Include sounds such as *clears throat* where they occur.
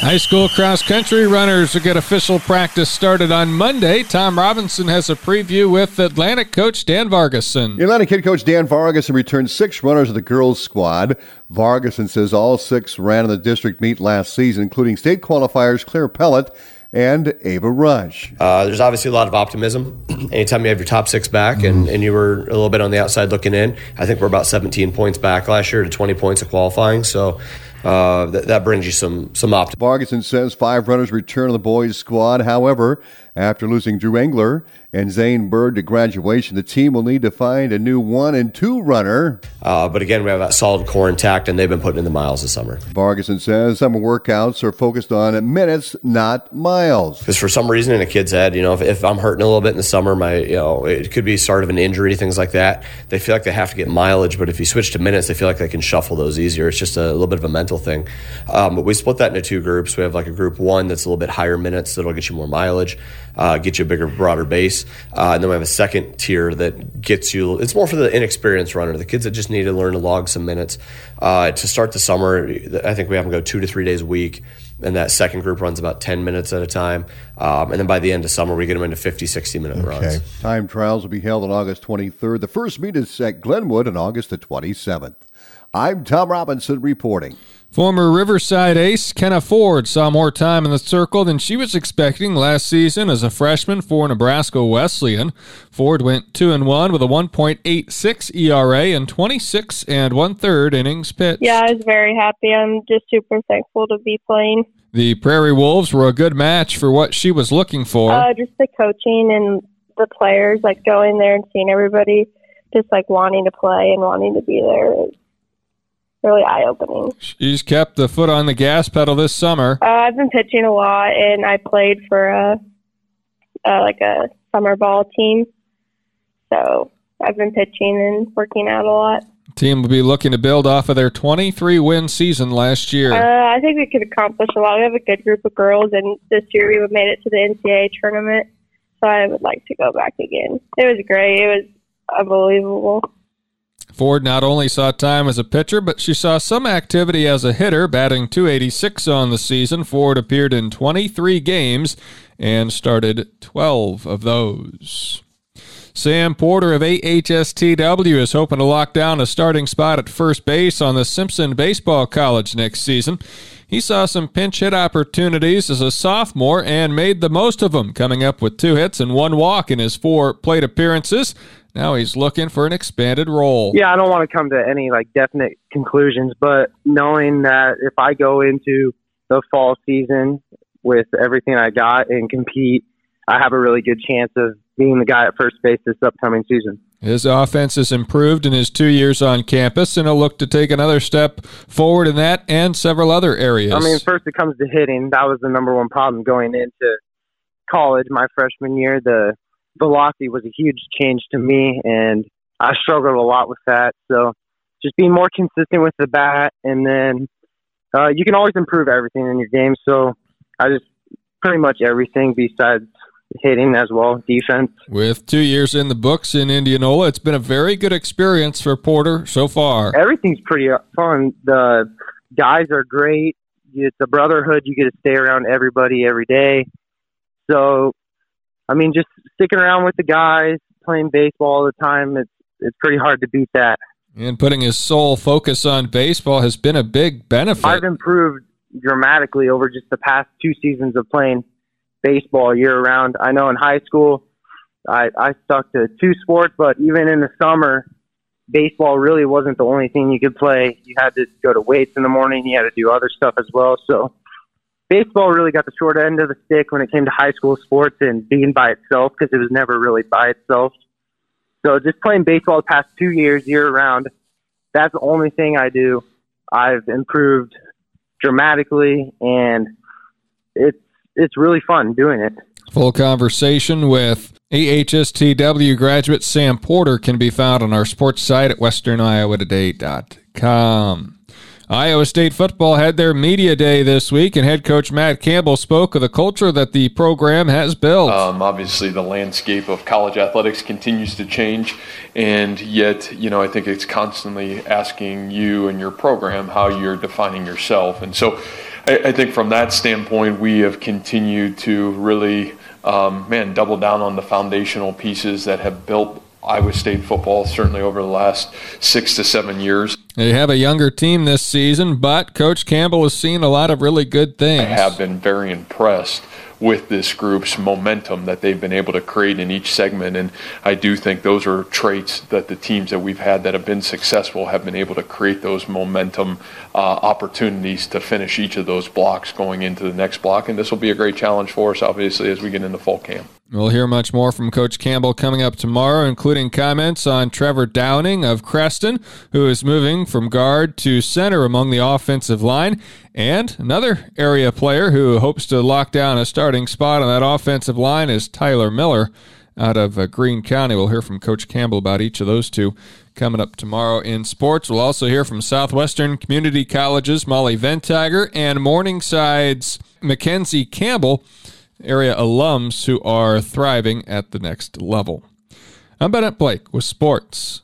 High school cross country runners will get official practice started on Monday. Tom Robinson has a preview with Atlantic coach Dan Vargason. Atlantic head coach Dan Vargason returned six runners of the girls' squad. Vargason says all six ran in the district meet last season, including state qualifiers Claire Pellet and Ava Rush. Uh, there's obviously a lot of optimism. *clears throat* Anytime you have your top six back and, mm-hmm. and you were a little bit on the outside looking in, I think we're about 17 points back last year to 20 points of qualifying. So uh, that, that brings you some some optimism. Vargason says five runners return to the boys' squad. However, after losing Drew Engler and Zane Bird to graduation, the team will need to find a new one and two runner. Uh, but again, we have that solid core intact, and they've been putting in the miles this summer. Vargason says summer workouts are focused on minutes, not miles. Because for some reason in a kid's head, you know, if, if, I'm hurting a little bit in the summer, my you know, it could be start of an injury, things like that. They feel like they have to get mileage, but if you switch to minutes, they feel like they can shuffle those easier. It's just a little bit of a mental thing. Um, but we split that into two groups. We have like a group one that's a little bit higher minutes that'll get you more mileage uh, get you a bigger, broader base. Uh, and then we have a second tier that gets you, it's more for the inexperienced runner, the kids that just need to learn to log some minutes. Uh, to start the summer, I think we have them go two to three days a week. And that second group runs about 10 minutes at a time. Um, and then by the end of summer, we get them into 50, 60 minute okay. runs. Time trials will be held on August 23rd. The first meet is at Glenwood on August the 27th. I'm Tom Robinson reporting. Former Riverside ace Kenna Ford saw more time in the circle than she was expecting last season as a freshman for Nebraska Wesleyan. Ford went 2 and 1 with a 1.86 ERA and 26 and one third innings pitched. Yeah, I was very happy. I'm just super thankful to be playing. The Prairie Wolves were a good match for what she was looking for. Uh, just the coaching and the players, like going there and seeing everybody just like wanting to play and wanting to be there really eye opening. She's kept the foot on the gas pedal this summer. Uh, I've been pitching a lot, and I played for a, a like a summer ball team. So I've been pitching and working out a lot. Team will be looking to build off of their 23 win season last year. Uh, I think we could accomplish a lot. We have a good group of girls, and this year we made it to the NCAA tournament. So I would like to go back again. It was great. It was unbelievable. Ford not only saw time as a pitcher, but she saw some activity as a hitter, batting 286 on the season. Ford appeared in 23 games and started 12 of those. Sam Porter of AHSTW is hoping to lock down a starting spot at first base on the Simpson Baseball College next season. He saw some pinch hit opportunities as a sophomore and made the most of them, coming up with two hits and one walk in his four plate appearances. Now he's looking for an expanded role. Yeah, I don't want to come to any like definite conclusions, but knowing that if I go into the fall season with everything I got and compete, I have a really good chance of being the guy at first base this upcoming season. His offense has improved in his two years on campus, and he'll look to take another step forward in that and several other areas. I mean, first it comes to hitting. That was the number one problem going into college my freshman year. The velocity was a huge change to me, and I struggled a lot with that. So just being more consistent with the bat, and then uh, you can always improve everything in your game. So I just pretty much everything besides hitting as well, defense. With two years in the books in Indianola, it's been a very good experience for Porter so far. Everything's pretty fun. The guys are great. It's a brotherhood. You get to stay around everybody every day. So I mean, just sticking around with the guys, playing baseball all the time, it's it's pretty hard to beat that. And putting his sole focus on baseball has been a big benefit. I've improved dramatically over just the past two seasons of playing baseball year round. I know in high school, I, I stuck to two sports, but even in the summer, baseball really wasn't the only thing you could play. You had to go to weights in the morning. You had to do other stuff as well. So baseball really got the short end of the stick when it came to high school sports and being by itself because it was never really by itself. So just playing baseball the past two years, year round, that's the only thing I do. I've improved dramatically, and it's it's really fun doing it. Full conversation with AHSTW graduate Sam Porter can be found on our sports site at westerniowatoday.com. Iowa State football had their media day this week, and head coach Matt Campbell spoke of the culture that the program has built. Um, obviously, the landscape of college athletics continues to change, and yet, you know, I think it's constantly asking you and your program how you're defining yourself. And so, I, I think from that standpoint, we have continued to really, um, man, double down on the foundational pieces that have built Iowa State football, certainly over the last six to seven years. They have a younger team this season, but Coach Campbell has seen a lot of really good things. I have been very impressed with this group's momentum that they've been able to create in each segment. And I do think those are traits that the teams that we've had that have been successful have been able to create those momentum uh, opportunities to finish each of those blocks going into the next block. And this will be a great challenge for us, obviously, as we get into fall camp. We'll hear much more from Coach Campbell coming up tomorrow, including comments on Trevor Downing of Creston, who is moving from guard to center among the offensive line, and another area player who hopes to lock down a starting spot on that offensive line is Tyler Miller out of uh, Greene County. We'll hear from Coach Campbell about each of those two coming up tomorrow in sports. We'll also hear from Southwestern Community College's Molly Ventager and Morningside's Mackenzie Campbell area alums who are thriving at the next level. I'm Bennett Blake with sports